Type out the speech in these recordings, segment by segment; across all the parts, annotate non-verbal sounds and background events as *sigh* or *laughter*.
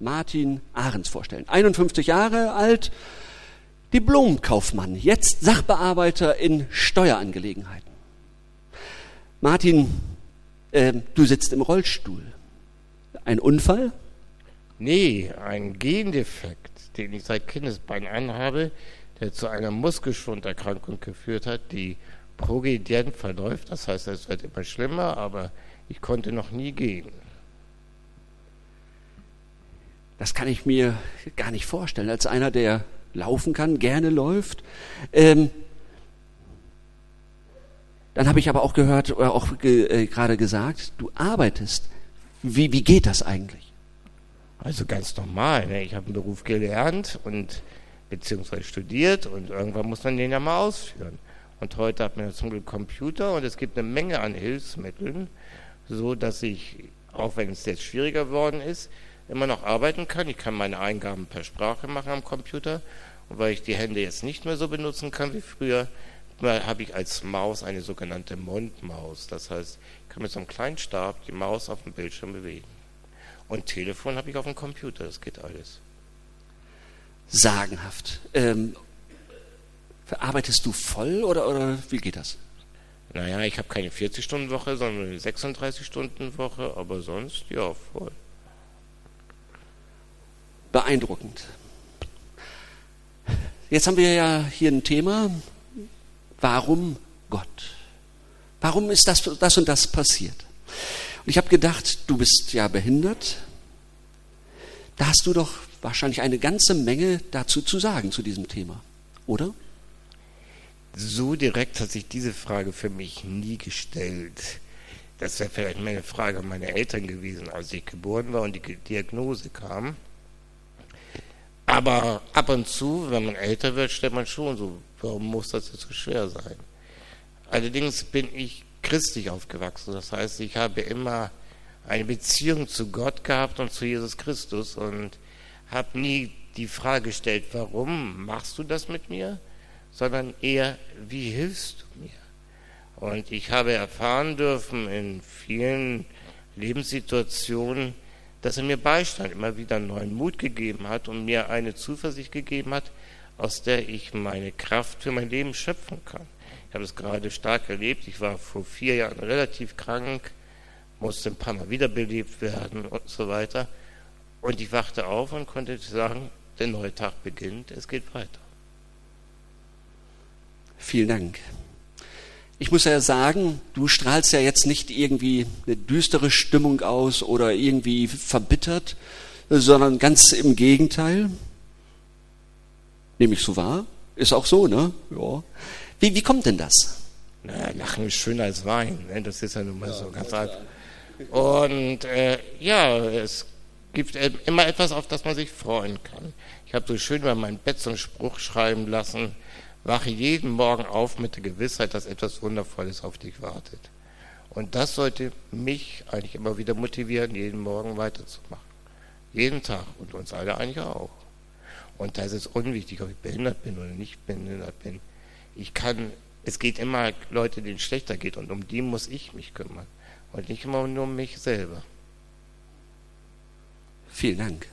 Martin Ahrens vorstellen. 51 Jahre alt, Diplomkaufmann, jetzt Sachbearbeiter in Steuerangelegenheiten. Martin, äh, du sitzt im Rollstuhl. Ein Unfall? Nee, ein Gendefekt, den ich seit Kindesbein anhabe, der zu einer Muskelschwunderkrankung geführt hat, die progredient verläuft. Das heißt, es wird immer schlimmer, aber ich konnte noch nie gehen. Das kann ich mir gar nicht vorstellen, als einer, der laufen kann, gerne läuft. Ähm, dann habe ich aber auch gehört, oder auch ge, äh, gerade gesagt, du arbeitest. Wie, wie geht das eigentlich? Also ganz normal. Ne? Ich habe einen Beruf gelernt und beziehungsweise studiert und irgendwann muss man den ja mal ausführen. Und heute hat man zum Glück Computer und es gibt eine Menge an Hilfsmitteln, so dass ich, auch wenn es jetzt schwieriger geworden ist, immer noch arbeiten kann. Ich kann meine Eingaben per Sprache machen am Computer. Und weil ich die Hände jetzt nicht mehr so benutzen kann wie früher, habe ich als Maus eine sogenannte Mundmaus. Das heißt, ich kann mit so einem kleinen Stab die Maus auf dem Bildschirm bewegen. Und Telefon habe ich auf dem Computer, das geht alles. Sagenhaft. Ähm, arbeitest du voll oder, oder wie geht das? Naja, ich habe keine 40-Stunden-Woche, sondern eine 36-Stunden-Woche, aber sonst ja, voll beeindruckend. Jetzt haben wir ja hier ein Thema. Warum Gott? Warum ist das, das und das passiert? Und ich habe gedacht, du bist ja behindert. Da hast du doch wahrscheinlich eine ganze Menge dazu zu sagen, zu diesem Thema, oder? So direkt hat sich diese Frage für mich nie gestellt. Das wäre vielleicht meine Frage an meine Eltern gewesen, als ich geboren war und die Diagnose kam. Aber ab und zu, wenn man älter wird, stellt man schon so, warum muss das jetzt so schwer sein? Allerdings bin ich christlich aufgewachsen. Das heißt, ich habe immer eine Beziehung zu Gott gehabt und zu Jesus Christus und habe nie die Frage gestellt, warum machst du das mit mir, sondern eher, wie hilfst du mir? Und ich habe erfahren dürfen in vielen Lebenssituationen, dass er mir beistand, immer wieder neuen Mut gegeben hat und mir eine Zuversicht gegeben hat, aus der ich meine Kraft für mein Leben schöpfen kann. Ich habe es gerade stark erlebt. Ich war vor vier Jahren relativ krank, musste ein paar Mal wiederbelebt werden und so weiter. Und ich wachte auf und konnte sagen, der neue Tag beginnt, es geht weiter. Vielen Dank. Ich muss ja sagen, du strahlst ja jetzt nicht irgendwie eine düstere Stimmung aus oder irgendwie verbittert, sondern ganz im Gegenteil. Nehme ich so wahr? Ist auch so, ne? Ja. Wie, wie kommt denn das? Naja, Lachen ist schöner als Wein. Ne? Das ist ja nun mal ja, so ganz einfach. Und äh, ja, es gibt äh, immer etwas, auf das man sich freuen kann. Ich habe so schön bei meinem Bett so einen Spruch schreiben lassen, wache jeden Morgen auf mit der Gewissheit, dass etwas Wundervolles auf dich wartet. Und das sollte mich eigentlich immer wieder motivieren, jeden Morgen weiterzumachen. Jeden Tag und uns alle eigentlich auch. Und da ist es unwichtig, ob ich behindert bin oder nicht behindert bin. Ich kann, es geht immer Leute, denen es schlechter geht und um die muss ich mich kümmern und nicht immer nur um mich selber. Vielen Dank.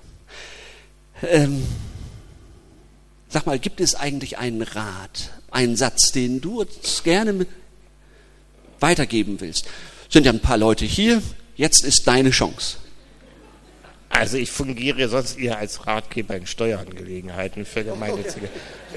Ähm Sag mal, gibt es eigentlich einen Rat, einen Satz, den du uns gerne weitergeben willst? Sind ja ein paar Leute hier, jetzt ist deine Chance. Also ich fungiere sonst eher als Ratgeber in Steuerangelegenheiten für *laughs* gemeinnützige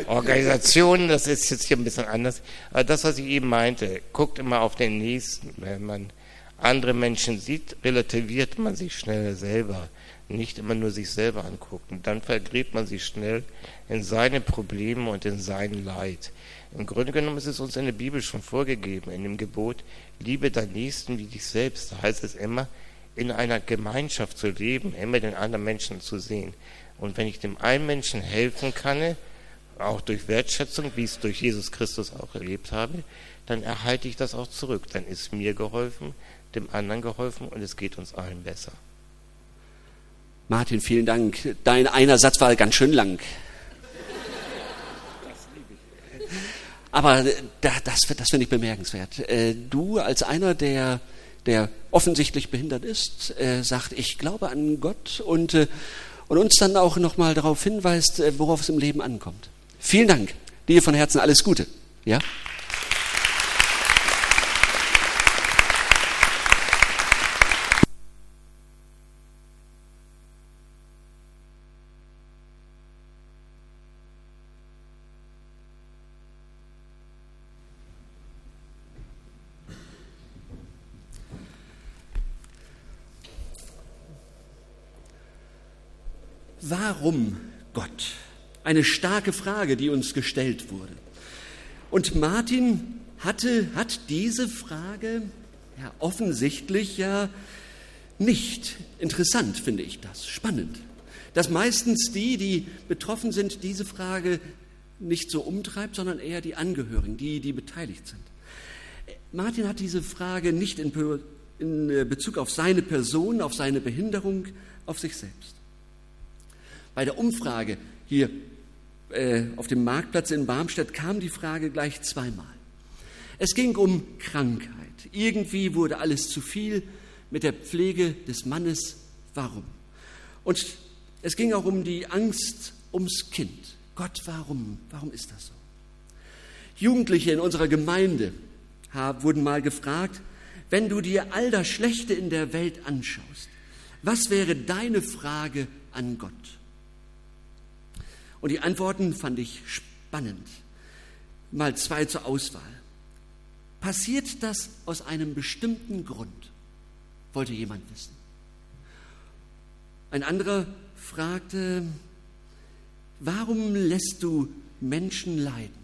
Organisationen. Das ist jetzt hier ein bisschen anders. Aber das, was ich eben meinte, guckt immer auf den Nächsten. Wenn man andere Menschen sieht, relativiert man sich schnell selber nicht immer nur sich selber angucken. Dann vergräbt man sich schnell in seine Probleme und in sein Leid. Im Grunde genommen ist es uns in der Bibel schon vorgegeben, in dem Gebot, liebe deinen Nächsten wie dich selbst. Da heißt es immer, in einer Gemeinschaft zu leben, immer den anderen Menschen zu sehen. Und wenn ich dem einen Menschen helfen kann, auch durch Wertschätzung, wie ich es durch Jesus Christus auch erlebt habe, dann erhalte ich das auch zurück. Dann ist mir geholfen, dem anderen geholfen und es geht uns allen besser. Martin, vielen Dank. Dein einer Satz war ganz schön lang. Aber das, das finde ich bemerkenswert. Äh, du als einer, der, der offensichtlich behindert ist, äh, sagt, ich glaube an Gott und, äh, und uns dann auch nochmal darauf hinweist, äh, worauf es im Leben ankommt. Vielen Dank. Dir von Herzen alles Gute. Ja? Warum Gott? Eine starke Frage, die uns gestellt wurde. Und Martin hatte, hat diese Frage ja, offensichtlich ja nicht. Interessant finde ich das, spannend. Dass meistens die, die betroffen sind, diese Frage nicht so umtreibt, sondern eher die Angehörigen, die, die beteiligt sind. Martin hat diese Frage nicht in, in Bezug auf seine Person, auf seine Behinderung, auf sich selbst. Bei der Umfrage hier äh, auf dem Marktplatz in Barmstedt kam die Frage gleich zweimal. Es ging um Krankheit. Irgendwie wurde alles zu viel mit der Pflege des Mannes. Warum? Und es ging auch um die Angst ums Kind. Gott, warum? Warum ist das so? Jugendliche in unserer Gemeinde wurden mal gefragt, wenn du dir all das Schlechte in der Welt anschaust, was wäre deine Frage an Gott? Und die Antworten fand ich spannend. Mal zwei zur Auswahl. Passiert das aus einem bestimmten Grund? Wollte jemand wissen. Ein anderer fragte, warum lässt du Menschen leiden?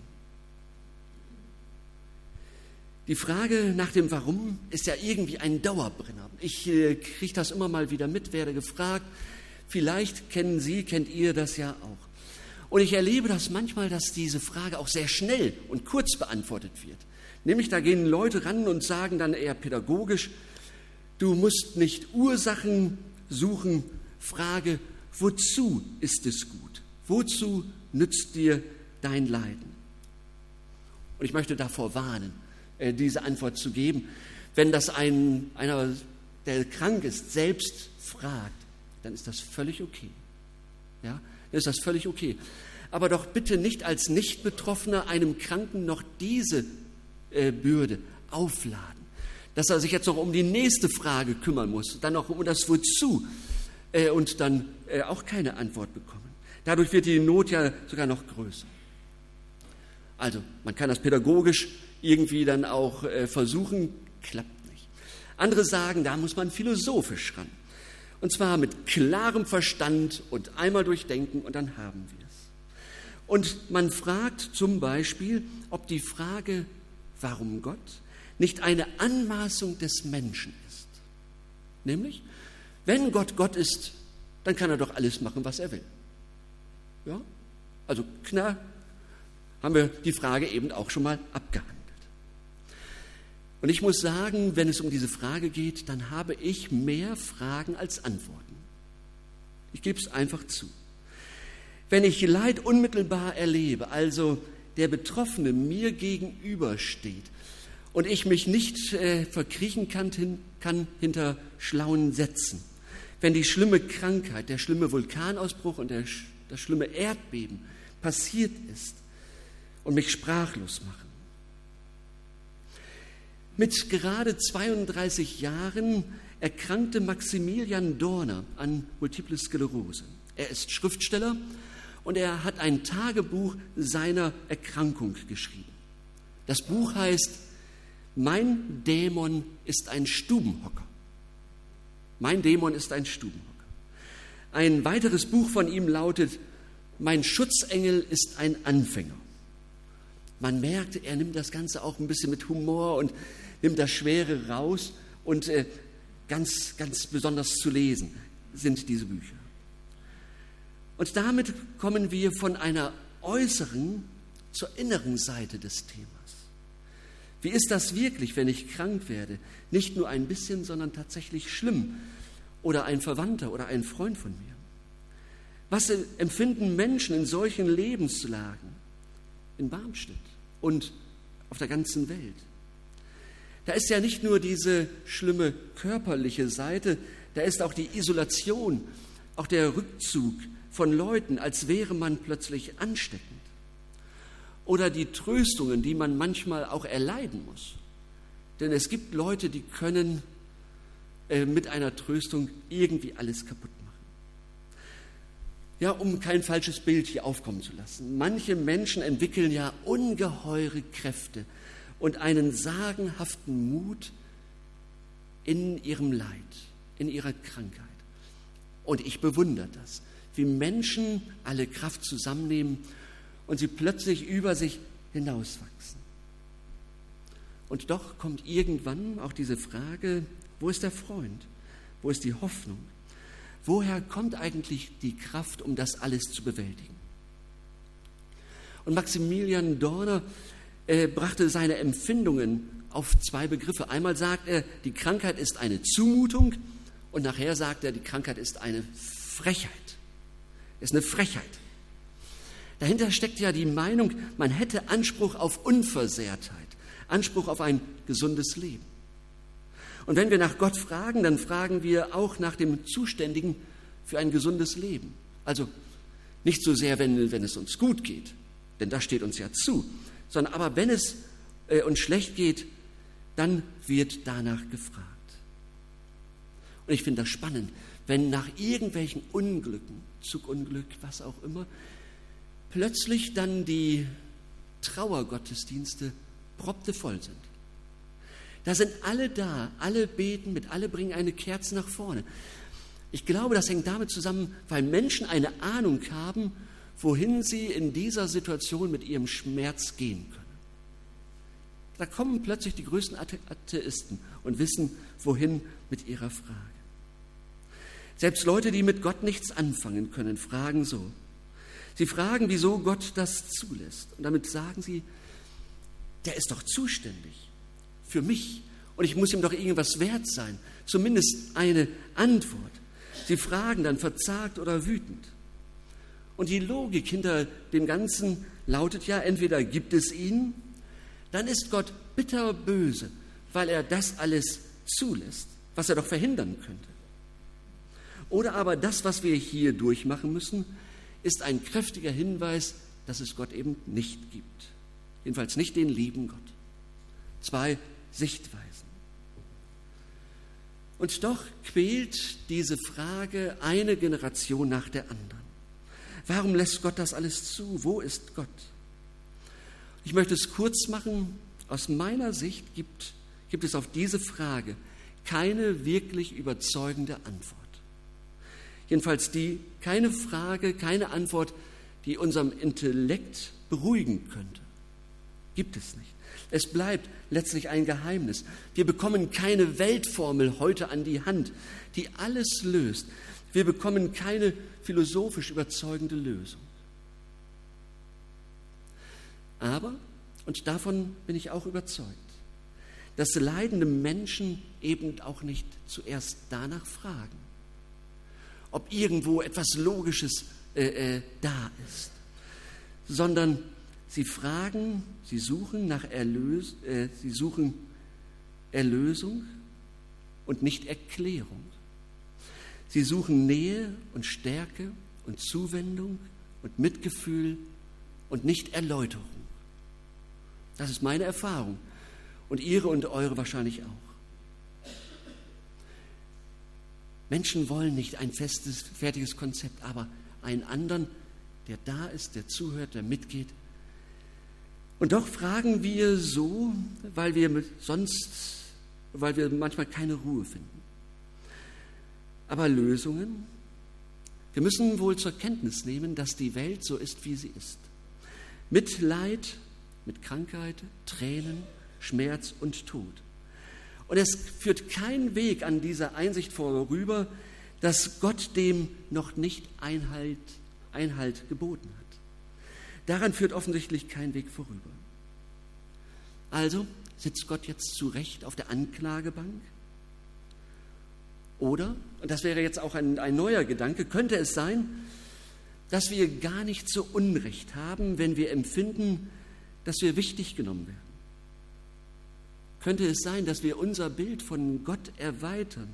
Die Frage nach dem Warum ist ja irgendwie ein Dauerbrenner. Ich äh, kriege das immer mal wieder mit, werde gefragt. Vielleicht kennen Sie, kennt ihr das ja auch. Und ich erlebe das manchmal, dass diese Frage auch sehr schnell und kurz beantwortet wird. Nämlich da gehen Leute ran und sagen dann eher pädagogisch, du musst nicht Ursachen suchen, frage, wozu ist es gut? Wozu nützt dir dein Leiden? Und ich möchte davor warnen, äh, diese Antwort zu geben. Wenn das ein, einer, der krank ist, selbst fragt, dann ist das völlig okay. Ja? Ist das völlig okay aber doch bitte nicht als Nichtbetroffener einem Kranken noch diese äh, Bürde aufladen, dass er sich jetzt noch um die nächste Frage kümmern muss, dann noch um das Wozu äh, und dann äh, auch keine Antwort bekommen. Dadurch wird die Not ja sogar noch größer. Also, man kann das pädagogisch irgendwie dann auch äh, versuchen, klappt nicht. Andere sagen, da muss man philosophisch ran. Und zwar mit klarem Verstand und einmal durchdenken und dann haben wir. Und man fragt zum Beispiel, ob die Frage, warum Gott, nicht eine Anmaßung des Menschen ist. Nämlich, wenn Gott Gott ist, dann kann er doch alles machen, was er will. Ja? Also klar, haben wir die Frage eben auch schon mal abgehandelt. Und ich muss sagen, wenn es um diese Frage geht, dann habe ich mehr Fragen als Antworten. Ich gebe es einfach zu. Wenn ich Leid unmittelbar erlebe, also der Betroffene mir gegenübersteht und ich mich nicht äh, verkriechen kann, hin, kann hinter schlauen Sätzen, wenn die schlimme Krankheit, der schlimme Vulkanausbruch und der, das schlimme Erdbeben passiert ist und mich sprachlos machen. Mit gerade 32 Jahren erkrankte Maximilian Dorner an Multiple Sklerose. Er ist Schriftsteller und er hat ein Tagebuch seiner Erkrankung geschrieben. Das Buch heißt Mein Dämon ist ein Stubenhocker. Mein Dämon ist ein Stubenhocker. Ein weiteres Buch von ihm lautet Mein Schutzengel ist ein Anfänger. Man merkt, er nimmt das Ganze auch ein bisschen mit Humor und nimmt das Schwere raus und äh, ganz, ganz besonders zu lesen sind diese Bücher. Und damit kommen wir von einer äußeren zur inneren Seite des Themas. Wie ist das wirklich, wenn ich krank werde? Nicht nur ein bisschen, sondern tatsächlich schlimm. Oder ein Verwandter oder ein Freund von mir. Was empfinden Menschen in solchen Lebenslagen in Barmstedt und auf der ganzen Welt? Da ist ja nicht nur diese schlimme körperliche Seite, da ist auch die Isolation auch der Rückzug von Leuten, als wäre man plötzlich ansteckend. Oder die Tröstungen, die man manchmal auch erleiden muss. Denn es gibt Leute, die können äh, mit einer Tröstung irgendwie alles kaputt machen. Ja, um kein falsches Bild hier aufkommen zu lassen. Manche Menschen entwickeln ja ungeheure Kräfte und einen sagenhaften Mut in ihrem Leid, in ihrer Krankheit. Und ich bewundere das, wie Menschen alle Kraft zusammennehmen und sie plötzlich über sich hinauswachsen. Und doch kommt irgendwann auch diese Frage, wo ist der Freund? Wo ist die Hoffnung? Woher kommt eigentlich die Kraft, um das alles zu bewältigen? Und Maximilian Dorner äh, brachte seine Empfindungen auf zwei Begriffe. Einmal sagt er, die Krankheit ist eine Zumutung und nachher sagt er, die Krankheit ist eine Frechheit. Ist eine Frechheit. Dahinter steckt ja die Meinung, man hätte Anspruch auf Unversehrtheit, Anspruch auf ein gesundes Leben. Und wenn wir nach Gott fragen, dann fragen wir auch nach dem Zuständigen für ein gesundes Leben. Also nicht so sehr, wenn, wenn es uns gut geht, denn das steht uns ja zu, sondern aber wenn es äh, uns schlecht geht, dann wird danach gefragt. Und ich finde das spannend, wenn nach irgendwelchen Unglücken, Zugunglück, was auch immer, plötzlich dann die Trauergottesdienste voll sind. Da sind alle da, alle beten mit, alle bringen eine Kerze nach vorne. Ich glaube, das hängt damit zusammen, weil Menschen eine Ahnung haben, wohin sie in dieser Situation mit ihrem Schmerz gehen können. Da kommen plötzlich die größten Atheisten und wissen, wohin mit ihrer Frage. Selbst Leute, die mit Gott nichts anfangen können, fragen so. Sie fragen, wieso Gott das zulässt. Und damit sagen sie, der ist doch zuständig für mich. Und ich muss ihm doch irgendwas wert sein. Zumindest eine Antwort. Sie fragen dann verzagt oder wütend. Und die Logik hinter dem Ganzen lautet ja, entweder gibt es ihn, dann ist Gott bitterböse, weil er das alles zulässt, was er doch verhindern könnte. Oder aber das, was wir hier durchmachen müssen, ist ein kräftiger Hinweis, dass es Gott eben nicht gibt. Jedenfalls nicht den lieben Gott. Zwei Sichtweisen. Und doch quält diese Frage eine Generation nach der anderen. Warum lässt Gott das alles zu? Wo ist Gott? Ich möchte es kurz machen. Aus meiner Sicht gibt, gibt es auf diese Frage keine wirklich überzeugende Antwort. Jedenfalls die, keine Frage, keine Antwort, die unserem Intellekt beruhigen könnte. Gibt es nicht. Es bleibt letztlich ein Geheimnis. Wir bekommen keine Weltformel heute an die Hand, die alles löst. Wir bekommen keine philosophisch überzeugende Lösung. Aber, und davon bin ich auch überzeugt, dass leidende Menschen eben auch nicht zuerst danach fragen, ob irgendwo etwas Logisches äh, äh, da ist, sondern sie fragen, sie suchen nach Erlös, äh, sie suchen Erlösung und nicht Erklärung. Sie suchen Nähe und Stärke und Zuwendung und Mitgefühl und nicht Erläuterung. Das ist meine Erfahrung und Ihre und eure wahrscheinlich auch. Menschen wollen nicht ein festes, fertiges Konzept, aber einen anderen, der da ist, der zuhört, der mitgeht. Und doch fragen wir so, weil wir sonst, weil wir manchmal keine Ruhe finden. Aber Lösungen? Wir müssen wohl zur Kenntnis nehmen, dass die Welt so ist, wie sie ist. Mit Leid, mit Krankheit, Tränen, Schmerz und Tod. Und es führt kein Weg an dieser Einsicht vorüber, dass Gott dem noch nicht Einhalt, Einhalt geboten hat. Daran führt offensichtlich kein Weg vorüber. Also sitzt Gott jetzt zu Recht auf der Anklagebank? Oder, und das wäre jetzt auch ein, ein neuer Gedanke, könnte es sein, dass wir gar nicht so Unrecht haben, wenn wir empfinden, dass wir wichtig genommen werden? Könnte es sein, dass wir unser Bild von Gott erweitern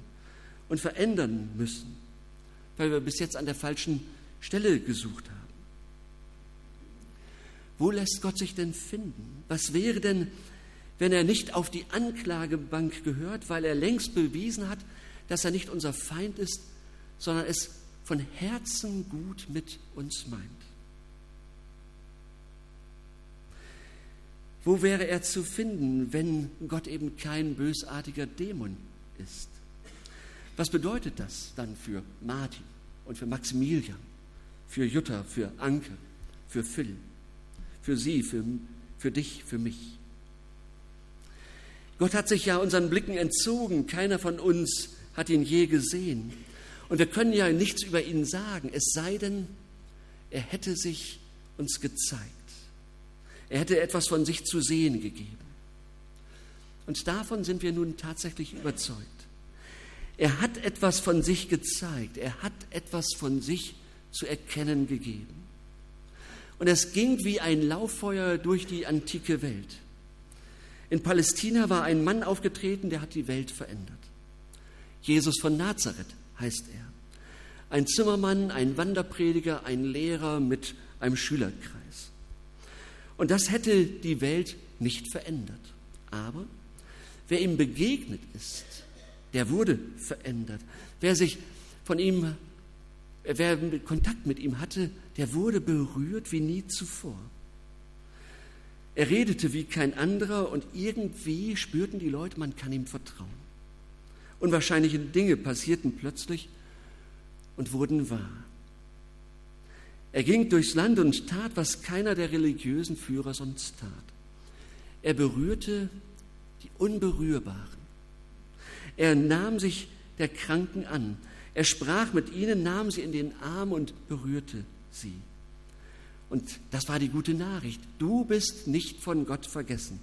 und verändern müssen, weil wir bis jetzt an der falschen Stelle gesucht haben. Wo lässt Gott sich denn finden? Was wäre denn, wenn er nicht auf die Anklagebank gehört, weil er längst bewiesen hat, dass er nicht unser Feind ist, sondern es von Herzen gut mit uns meint? Wo wäre er zu finden, wenn Gott eben kein bösartiger Dämon ist? Was bedeutet das dann für Martin und für Maximilian, für Jutta, für Anke, für Phil, für sie, für, für dich, für mich? Gott hat sich ja unseren Blicken entzogen. Keiner von uns hat ihn je gesehen. Und wir können ja nichts über ihn sagen, es sei denn, er hätte sich uns gezeigt. Er hätte etwas von sich zu sehen gegeben. Und davon sind wir nun tatsächlich überzeugt. Er hat etwas von sich gezeigt. Er hat etwas von sich zu erkennen gegeben. Und es ging wie ein Lauffeuer durch die antike Welt. In Palästina war ein Mann aufgetreten, der hat die Welt verändert. Jesus von Nazareth heißt er. Ein Zimmermann, ein Wanderprediger, ein Lehrer mit einem Schülerkreis. Und das hätte die Welt nicht verändert. Aber wer ihm begegnet ist, der wurde verändert. Wer sich von ihm, wer Kontakt mit ihm hatte, der wurde berührt wie nie zuvor. Er redete wie kein anderer und irgendwie spürten die Leute, man kann ihm vertrauen. Unwahrscheinliche Dinge passierten plötzlich und wurden wahr. Er ging durchs Land und tat, was keiner der religiösen Führer sonst tat. Er berührte die Unberührbaren. Er nahm sich der Kranken an. Er sprach mit ihnen, nahm sie in den Arm und berührte sie. Und das war die gute Nachricht. Du bist nicht von Gott vergessen.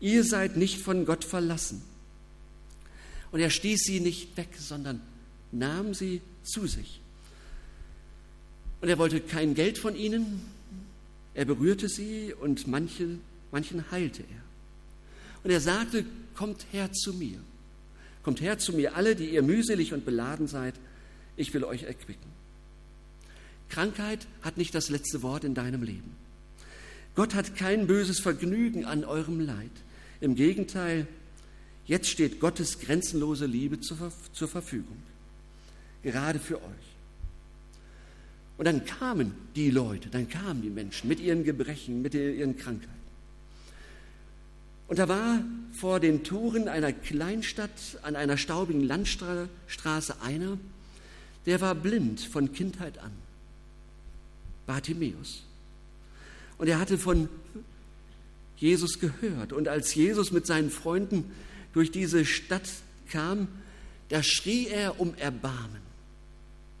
Ihr seid nicht von Gott verlassen. Und er stieß sie nicht weg, sondern nahm sie zu sich. Und er wollte kein Geld von ihnen. Er berührte sie und manche, manchen heilte er. Und er sagte, kommt her zu mir. Kommt her zu mir alle, die ihr mühselig und beladen seid, ich will euch erquicken. Krankheit hat nicht das letzte Wort in deinem Leben. Gott hat kein böses Vergnügen an eurem Leid. Im Gegenteil, jetzt steht Gottes grenzenlose Liebe zur, Verfügung, gerade für euch. Und dann kamen die Leute, dann kamen die Menschen mit ihren Gebrechen, mit ihren Krankheiten. Und da war vor den Toren einer Kleinstadt an einer staubigen Landstraße einer, der war blind von Kindheit an. Bartimäus. Und er hatte von Jesus gehört. Und als Jesus mit seinen Freunden durch diese Stadt kam, da schrie er um Erbarmen.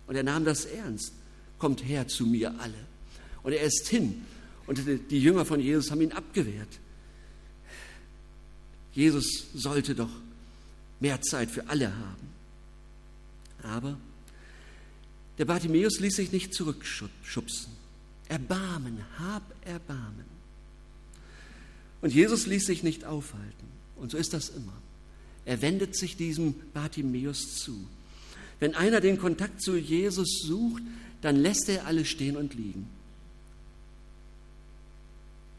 Und er nahm das ernst. Kommt her zu mir alle. Und er ist hin. Und die Jünger von Jesus haben ihn abgewehrt. Jesus sollte doch mehr Zeit für alle haben. Aber der Bartimäus ließ sich nicht zurückschubsen. Erbarmen, hab Erbarmen. Und Jesus ließ sich nicht aufhalten. Und so ist das immer. Er wendet sich diesem Bartimäus zu. Wenn einer den Kontakt zu Jesus sucht, dann lässt er alle stehen und liegen.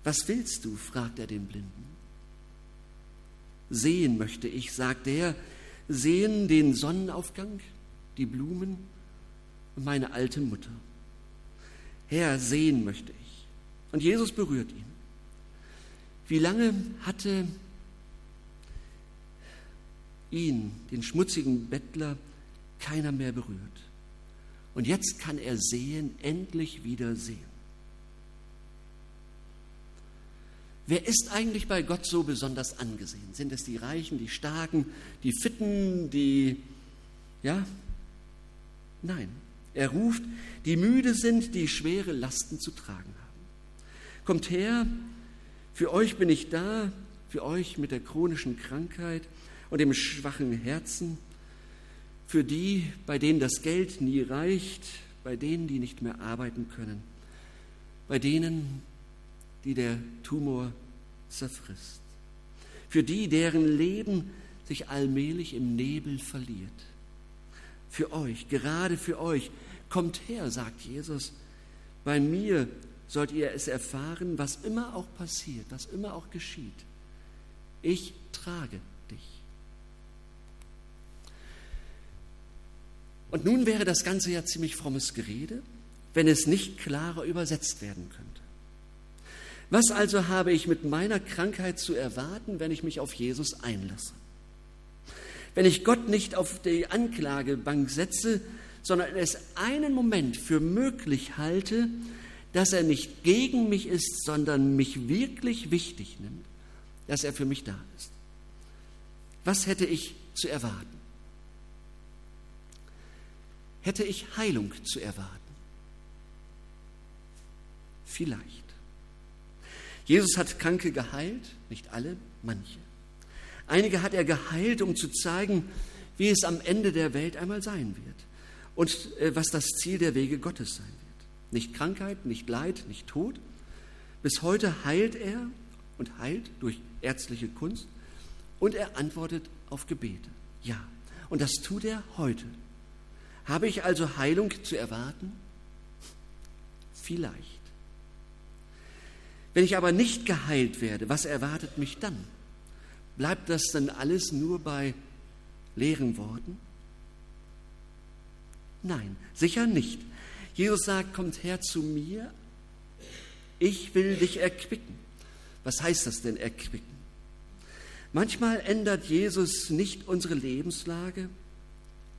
Was willst du? fragt er den Blinden. Sehen möchte ich, sagt er, sehen den Sonnenaufgang, die Blumen und meine alte Mutter. Herr, sehen möchte ich. Und Jesus berührt ihn. Wie lange hatte ihn, den schmutzigen Bettler, keiner mehr berührt? Und jetzt kann er sehen, endlich wieder sehen. Wer ist eigentlich bei Gott so besonders angesehen? Sind es die Reichen, die Starken, die Fitten, die... Ja? Nein. Er ruft, die müde sind, die schwere Lasten zu tragen haben. Kommt her, für euch bin ich da, für euch mit der chronischen Krankheit und dem schwachen Herzen, für die, bei denen das Geld nie reicht, bei denen, die nicht mehr arbeiten können, bei denen, die der Tumor zerfrisst. Für die, deren Leben sich allmählich im Nebel verliert. für euch, gerade für euch. Kommt her, sagt Jesus. Bei mir sollt ihr es erfahren, was immer auch passiert, was immer auch geschieht. Ich trage dich. Und nun wäre das Ganze ja ziemlich frommes Gerede, wenn es nicht klarer übersetzt werden könnte. Was also habe ich mit meiner Krankheit zu erwarten, wenn ich mich auf Jesus einlasse? Wenn ich Gott nicht auf die Anklagebank setze, sondern es einen Moment für möglich halte, dass er nicht gegen mich ist, sondern mich wirklich wichtig nimmt, dass er für mich da ist. Was hätte ich zu erwarten? Hätte ich Heilung zu erwarten? Vielleicht. Jesus hat Kranke geheilt, nicht alle, manche. Einige hat er geheilt, um zu zeigen, wie es am Ende der Welt einmal sein wird und äh, was das Ziel der Wege Gottes sein wird. Nicht Krankheit, nicht Leid, nicht Tod. Bis heute heilt er und heilt durch ärztliche Kunst und er antwortet auf Gebete. Ja, und das tut er heute. Habe ich also Heilung zu erwarten? Vielleicht. Wenn ich aber nicht geheilt werde, was erwartet mich dann? Bleibt das dann alles nur bei leeren Worten? Nein, sicher nicht. Jesus sagt, kommt her zu mir, ich will dich erquicken. Was heißt das denn erquicken? Manchmal ändert Jesus nicht unsere Lebenslage,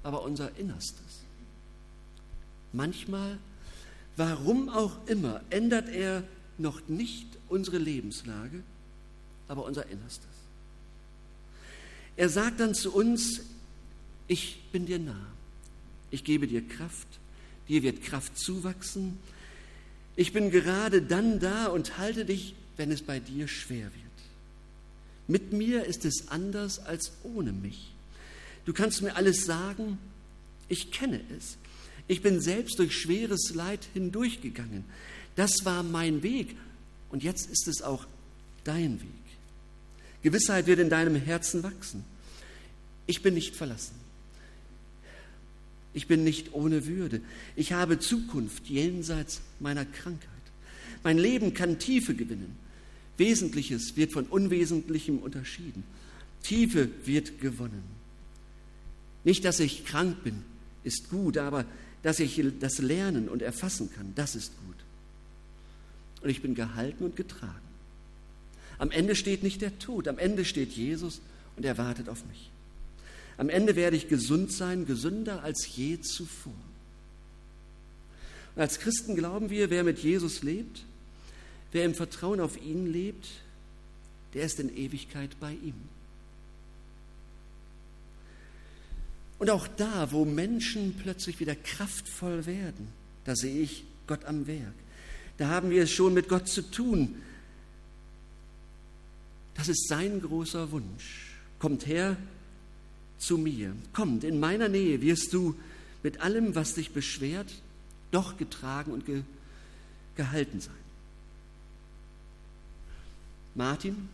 aber unser Innerstes. Manchmal, warum auch immer, ändert er noch nicht unsere Lebenslage, aber unser Innerstes. Er sagt dann zu uns, ich bin dir nah, ich gebe dir Kraft, dir wird Kraft zuwachsen, ich bin gerade dann da und halte dich, wenn es bei dir schwer wird. Mit mir ist es anders als ohne mich. Du kannst mir alles sagen, ich kenne es. Ich bin selbst durch schweres Leid hindurchgegangen. Das war mein Weg und jetzt ist es auch dein Weg. Gewissheit wird in deinem Herzen wachsen. Ich bin nicht verlassen. Ich bin nicht ohne Würde. Ich habe Zukunft jenseits meiner Krankheit. Mein Leben kann Tiefe gewinnen. Wesentliches wird von Unwesentlichem unterschieden. Tiefe wird gewonnen. Nicht, dass ich krank bin, ist gut, aber dass ich das lernen und erfassen kann, das ist gut und ich bin gehalten und getragen. Am Ende steht nicht der Tod, am Ende steht Jesus und er wartet auf mich. Am Ende werde ich gesund sein, gesünder als je zuvor. Und als Christen glauben wir, wer mit Jesus lebt, wer im Vertrauen auf ihn lebt, der ist in Ewigkeit bei ihm. Und auch da, wo Menschen plötzlich wieder kraftvoll werden, da sehe ich Gott am Werk da haben wir es schon mit Gott zu tun. Das ist sein großer Wunsch. Kommt her zu mir. Kommt, in meiner Nähe wirst du mit allem, was dich beschwert, doch getragen und ge gehalten sein. Martin,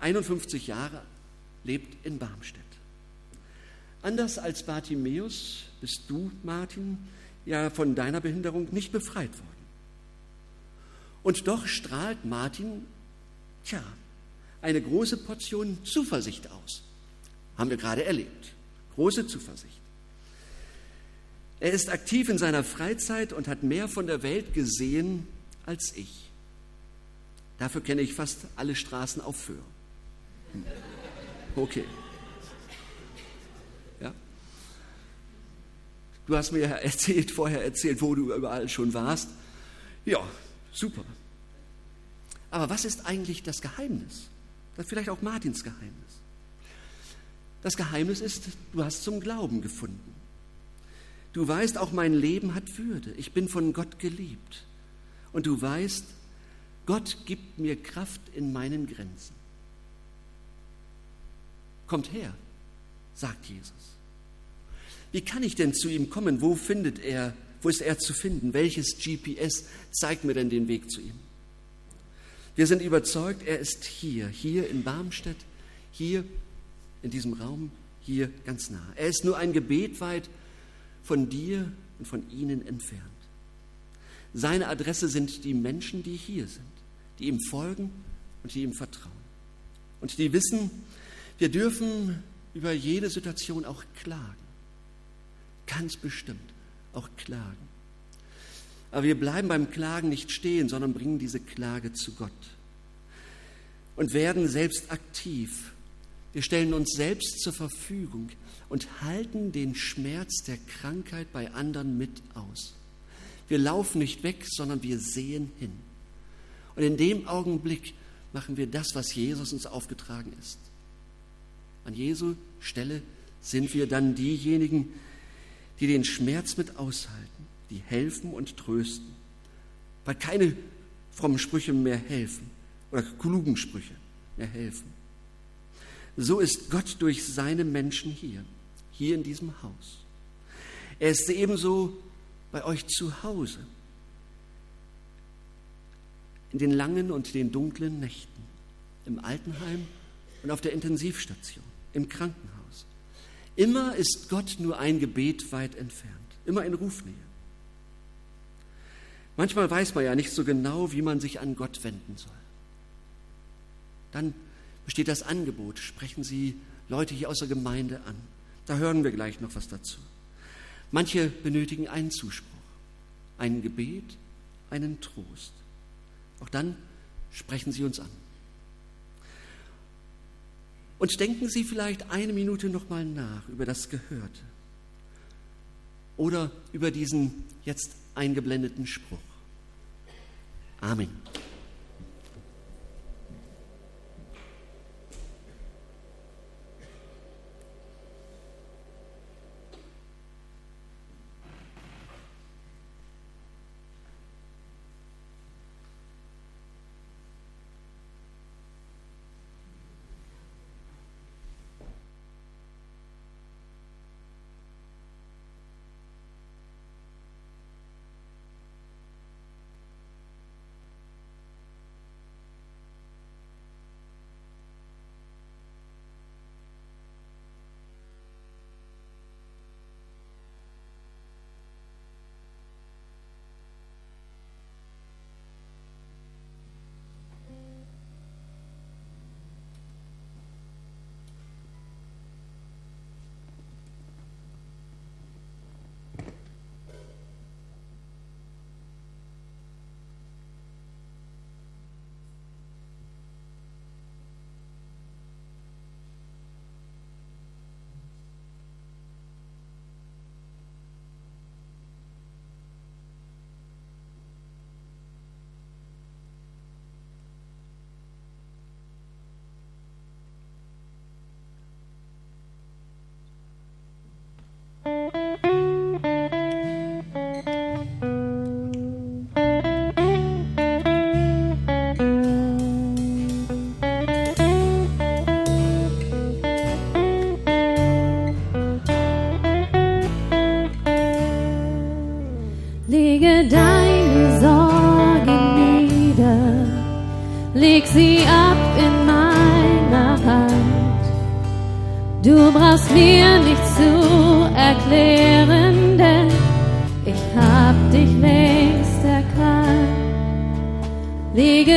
51 Jahre, lebt in Barmstedt. Anders als Bartimäus bist du, Martin, ja von deiner Behinderung nicht befreit worden. Und doch strahlt Martin, tja, eine große Portion Zuversicht aus. Haben wir gerade erlebt. Große Zuversicht. Er ist aktiv in seiner Freizeit und hat mehr von der Welt gesehen als ich. Dafür kenne ich fast alle Straßen auf Föhr. Okay. Ja. Du hast mir ja *laughs* erzählt, vorher erzählt, wo du überall schon warst. Ja, Super. Aber was ist eigentlich das Geheimnis? Vielleicht auch Martins Geheimnis. Das Geheimnis ist, du hast zum Glauben gefunden. Du weißt, auch mein Leben hat Würde. Ich bin von Gott geliebt. Und du weißt, Gott gibt mir Kraft in meinen Grenzen. Kommt her, sagt Jesus. Wie kann ich denn zu ihm kommen? Wo findet er wo ist er zu finden? Welches GPS zeigt mir denn den Weg zu ihm? Wir sind überzeugt, er ist hier, hier in Barmstedt, hier in diesem Raum, hier ganz nah. Er ist nur ein Gebet weit von dir und von ihnen entfernt. Seine Adresse sind die Menschen, die hier sind, die ihm folgen und die ihm vertrauen. Und die wissen, wir dürfen über jede Situation auch klagen. Ganz bestimmt auch klagen. Aber wir bleiben beim Klagen nicht stehen, sondern bringen diese Klage zu Gott und werden selbst aktiv. Wir stellen uns selbst zur Verfügung und halten den Schmerz der Krankheit bei anderen mit aus. Wir laufen nicht weg, sondern wir sehen hin. Und in dem Augenblick machen wir das, was Jesus uns aufgetragen ist. An Jesu Stelle sind wir dann diejenigen, die den Schmerz mit aushalten, die helfen und trösten, weil keine frommen Sprüche mehr helfen oder klugen Sprüche mehr helfen. So ist Gott durch seine Menschen hier, hier in diesem Haus. Er ist ebenso bei euch zu Hause, in den langen und den dunklen Nächten, im Altenheim und auf der Intensivstation, im Krankenhaus. Immer ist Gott nur ein Gebet weit entfernt, immer in Rufnähe. Manchmal weiß man ja nicht so genau, wie man sich an Gott wenden soll. Dann besteht das Angebot, sprechen Sie Leute hier aus der Gemeinde an. Da hören wir gleich noch was dazu. Manche benötigen einen Zuspruch, ein Gebet, einen Trost. Auch dann sprechen Sie uns an. Und denken Sie vielleicht eine Minute nochmal nach über das Gehörte oder über diesen jetzt eingeblendeten Spruch. Amen.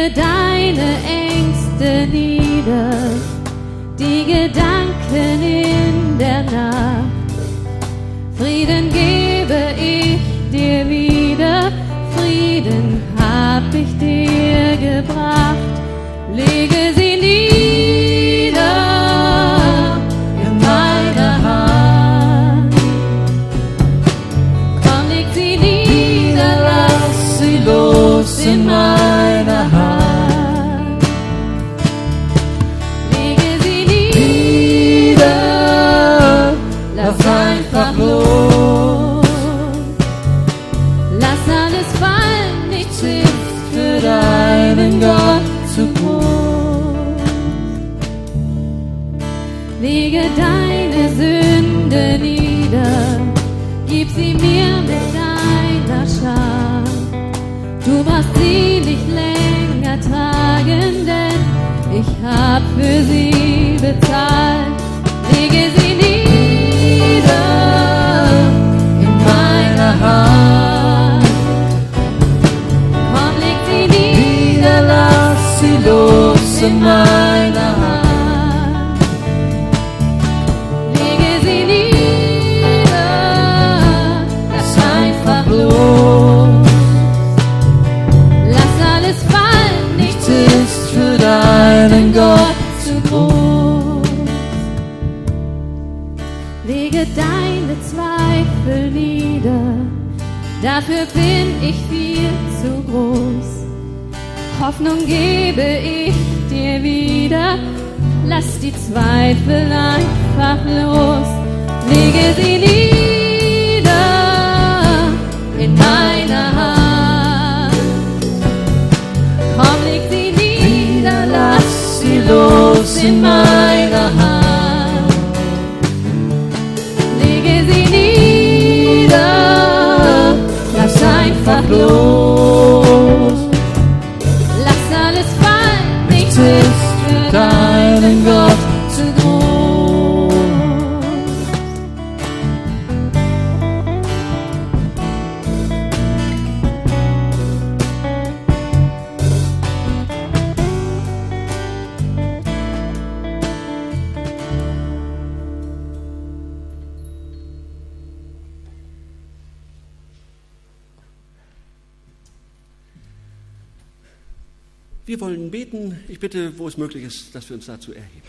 Deine Ängste nieder, die Gedanken in der Nacht. Frieden gebe ich dir wieder, sie mir mit deiner Scham. Du brauchst sie nicht länger tragen, denn ich hab für sie bezahlt. Lege sie nieder in Hand. Komm, leg sie nieder, lass sie los in meiner Hand. Gott zu groß. Lege deine Zweifel nieder, dafür bin ich viel zu groß. Hoffnung gebe ich dir wieder, lass die Zweifel einfach los. Lege sie bitte, wo es möglich ist, dass wir uns dazu erheben.